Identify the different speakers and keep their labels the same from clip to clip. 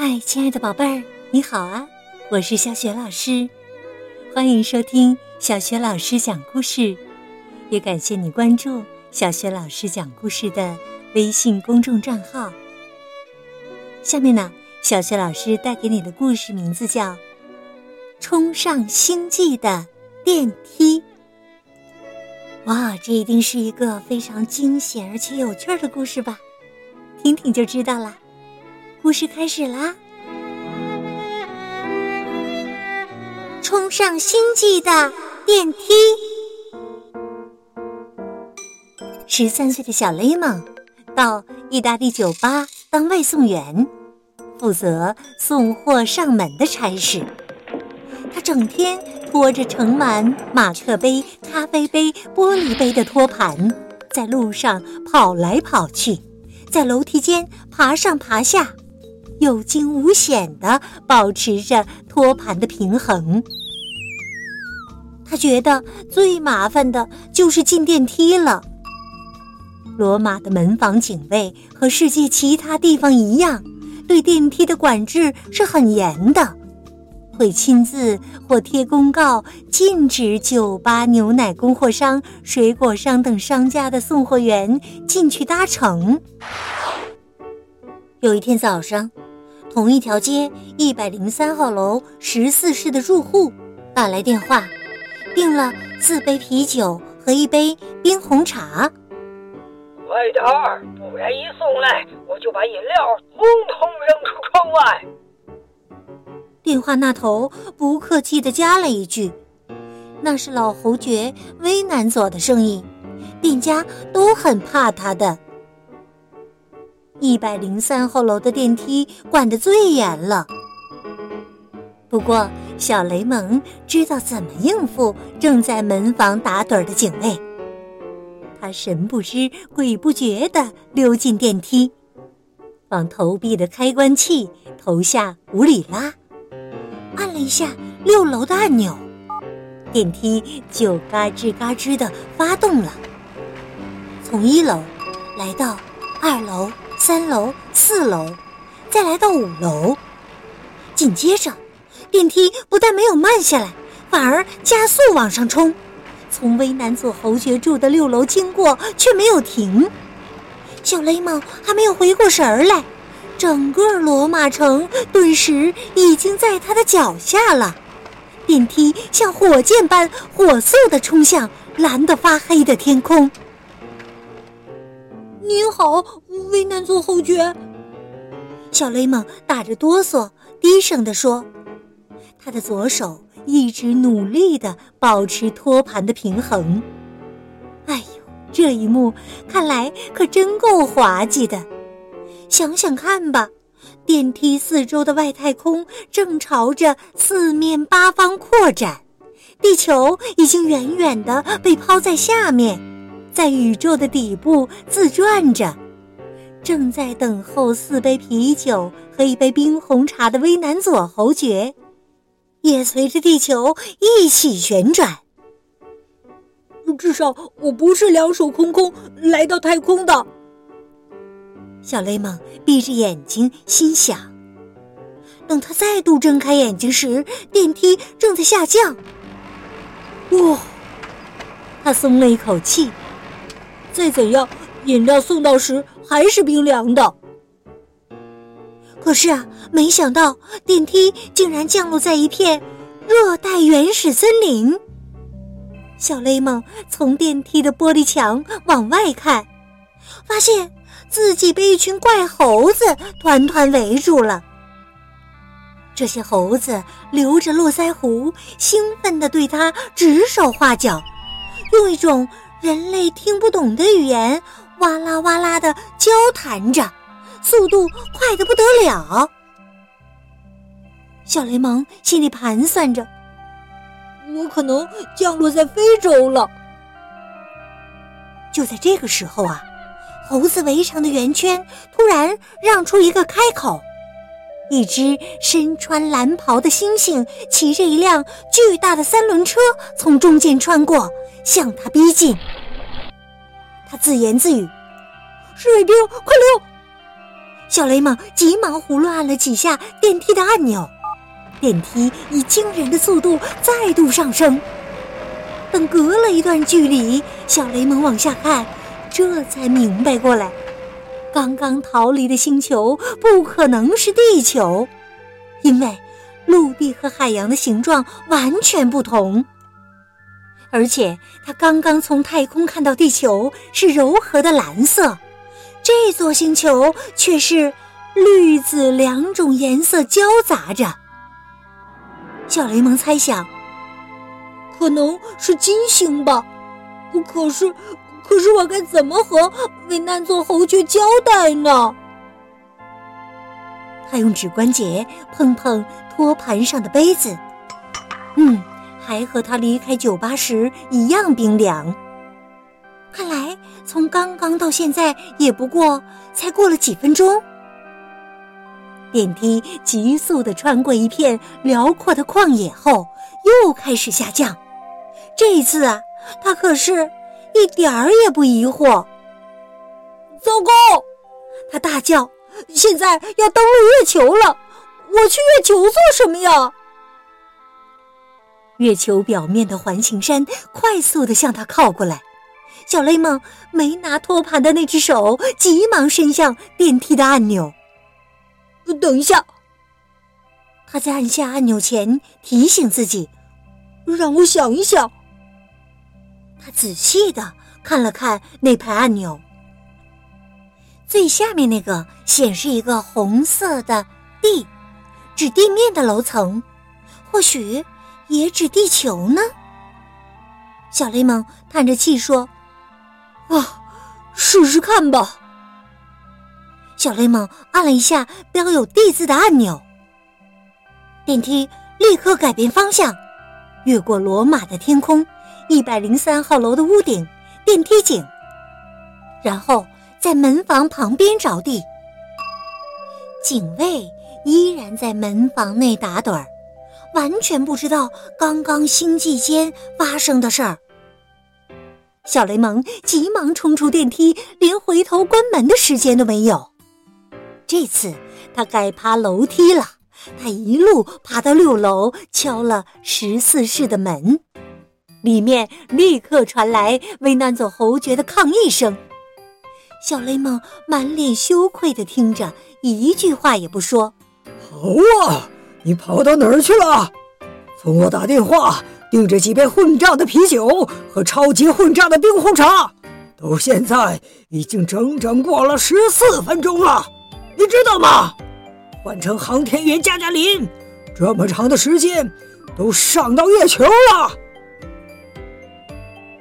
Speaker 1: 嗨，亲爱的宝贝儿，你好啊！我是小雪老师，欢迎收听小雪老师讲故事，也感谢你关注小雪老师讲故事的微信公众账号。下面呢，小雪老师带给你的故事名字叫《冲上星际的电梯》。哇，这一定是一个非常惊险而且有趣的故事吧？听听就知道啦。故事开始啦！冲上星际的电梯。十三岁的小雷蒙到意大利酒吧当外送员，负责送货上门的差事。他整天拖着盛满马克杯、咖啡杯、玻璃杯的托盘，在路上跑来跑去，在楼梯间爬上爬下。有惊无险地保持着托盘的平衡。他觉得最麻烦的就是进电梯了。罗马的门房警卫和世界其他地方一样，对电梯的管制是很严的，会亲自或贴公告禁止酒吧、牛奶供货商、水果商等商家的送货员进去搭乘。有一天早上。同一条街一百零三号楼十四室的住户打来电话，订了四杯啤酒和一杯冰红茶。
Speaker 2: 快点儿，不然一送来我就把饮料通通扔出窗外。
Speaker 1: 电话那头不客气地加了一句：“那是老侯爵威南佐的生意，店家都很怕他的。”一百零三号楼的电梯管得最严了，不过小雷蒙知道怎么应付正在门房打盹的警卫。他神不知鬼不觉地溜进电梯，往投币的开关器投下五里拉，按了一下六楼的按钮，电梯就嘎吱嘎吱地发动了，从一楼来到二楼。三楼、四楼，再来到五楼，紧接着，电梯不但没有慢下来，反而加速往上冲，从威南佐侯爵住的六楼经过，却没有停。小雷蒙还没有回过神儿来，整个罗马城顿时已经在他的脚下了。电梯像火箭般火速地冲向蓝得发黑的天空。
Speaker 3: 您好，危难座侯爵。
Speaker 1: 小雷蒙打着哆嗦，低声地说：“他的左手一直努力地保持托盘的平衡。”哎呦，这一幕看来可真够滑稽的。想想看吧，电梯四周的外太空正朝着四面八方扩展，地球已经远远地被抛在下面。在宇宙的底部自转着，正在等候四杯啤酒和一杯冰红茶的威南佐侯爵，也随着地球一起旋转。
Speaker 3: 至少我不是两手空空来到太空的。
Speaker 1: 小雷蒙闭着眼睛心想。等他再度睁开眼睛时，电梯正在下降。哇！他松了一口气。
Speaker 3: 再怎样，饮料送到时还是冰凉的。
Speaker 1: 可是啊，没想到电梯竟然降落在一片热带原始森林。小雷蒙从电梯的玻璃墙往外看，发现自己被一群怪猴子团团围住了。这些猴子留着络腮胡，兴奋地对他指手画脚，用一种。人类听不懂的语言，哇啦哇啦的交谈着，速度快得不得了。小雷蒙心里盘算着：“
Speaker 3: 我可能降落在非洲了。”
Speaker 1: 就在这个时候啊，猴子围成的圆圈突然让出一个开口，一只身穿蓝袍的猩猩骑着一辆巨大的三轮车从中间穿过。向他逼近，他自言自语：“水兵，快溜！”小雷蒙急忙胡乱按了几下电梯的按钮，电梯以惊人的速度再度上升。等隔了一段距离，小雷蒙往下看，这才明白过来，刚刚逃离的星球不可能是地球，因为陆地和海洋的形状完全不同。而且他刚刚从太空看到地球是柔和的蓝色，这座星球却是绿紫两种颜色交杂着。小雷蒙猜想。
Speaker 3: 可能是金星吧，可是，可是我该怎么和维难佐侯爵交代呢？
Speaker 1: 他用指关节碰碰托盘上的杯子，嗯，还和他离开酒吧时一样冰凉。看来从刚刚到现在也不过才过了几分钟。电梯急速的穿过一片辽阔的旷野后，又开始下降。这一次啊，他可是一点儿也不疑惑。
Speaker 3: 糟糕！
Speaker 1: 他大叫：“
Speaker 3: 现在要登陆月球了，我去月球做什么呀？”
Speaker 1: 月球表面的环形山快速的向他靠过来，小雷蒙没拿托盘的那只手急忙伸向电梯的按钮。
Speaker 3: 等一下，
Speaker 1: 他在按下按钮前提醒自己：“
Speaker 3: 让我想一想。”
Speaker 1: 仔细的看了看那排按钮，最下面那个显示一个红色的“地”，指地面的楼层，或许也指地球呢。小雷蒙叹着气说：“
Speaker 3: 啊，试试看吧。”
Speaker 1: 小雷蒙按了一下标有“地”字的按钮，电梯立刻改变方向，越过罗马的天空。一百零三号楼的屋顶，电梯井，然后在门房旁边着地。警卫依然在门房内打盹儿，完全不知道刚刚星际间发生的事儿。小雷蒙急忙冲出电梯，连回头关门的时间都没有。这次他该爬楼梯了，他一路爬到六楼，敲了十四室的门。里面立刻传来维南佐侯爵的抗议声。小雷蒙满脸羞愧地听着，一句话也不说。
Speaker 4: 好啊，你跑到哪儿去了？从我打电话订这几杯混账的啤酒和超级混账的冰红茶，到现在已经整整过了十四分钟了，你知道吗？换成航天员加加林，这么长的时间都上到月球了。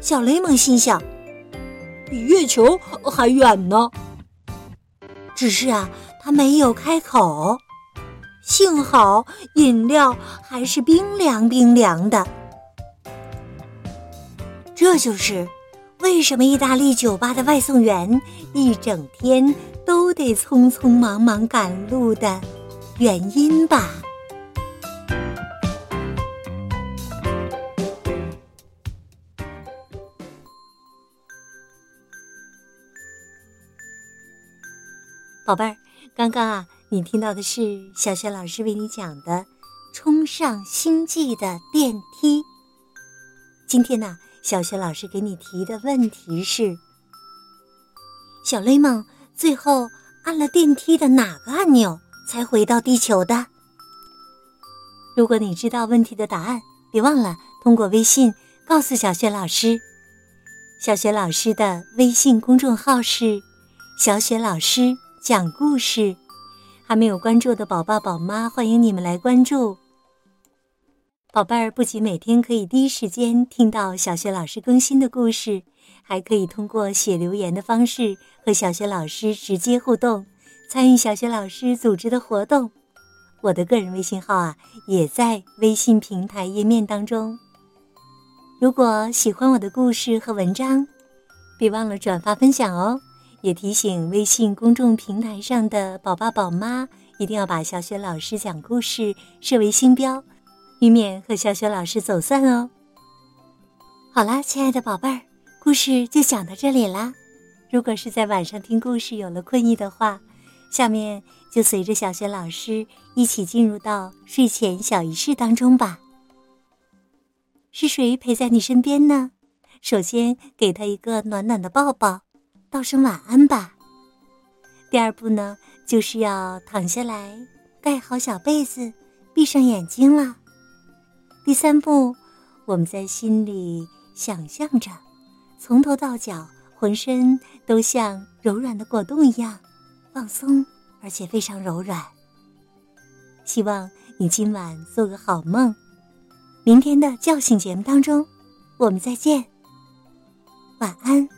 Speaker 1: 小雷蒙心想：“
Speaker 3: 比月球还远呢。”
Speaker 1: 只是啊，他没有开口。幸好饮料还是冰凉冰凉的。这就是为什么意大利酒吧的外送员一整天都得匆匆忙忙赶路的原因吧。宝贝儿，刚刚啊，你听到的是小雪老师为你讲的《冲上星际的电梯》。今天呢，小雪老师给你提的问题是：小雷蒙最后按了电梯的哪个按钮才回到地球的？如果你知道问题的答案，别忘了通过微信告诉小雪老师。小雪老师的微信公众号是“小雪老师”。讲故事，还没有关注的宝爸宝妈，欢迎你们来关注。宝贝儿不仅每天可以第一时间听到小学老师更新的故事，还可以通过写留言的方式和小学老师直接互动，参与小学老师组织的活动。我的个人微信号啊，也在微信平台页面当中。如果喜欢我的故事和文章，别忘了转发分享哦。也提醒微信公众平台上的宝爸宝妈，一定要把小雪老师讲故事设为星标，以免和小雪老师走散哦。好啦，亲爱的宝贝儿，故事就讲到这里啦。如果是在晚上听故事有了困意的话，下面就随着小雪老师一起进入到睡前小仪式当中吧。是谁陪在你身边呢？首先给他一个暖暖的抱抱，道声晚安吧。第二步呢，就是要躺下来，盖好小被子，闭上眼睛了。第三步，我们在心里想象着，从头到脚，浑身都像柔软的果冻一样放松，而且非常柔软。希望你今晚做个好梦。明天的叫醒节目当中，我们再见。晚安。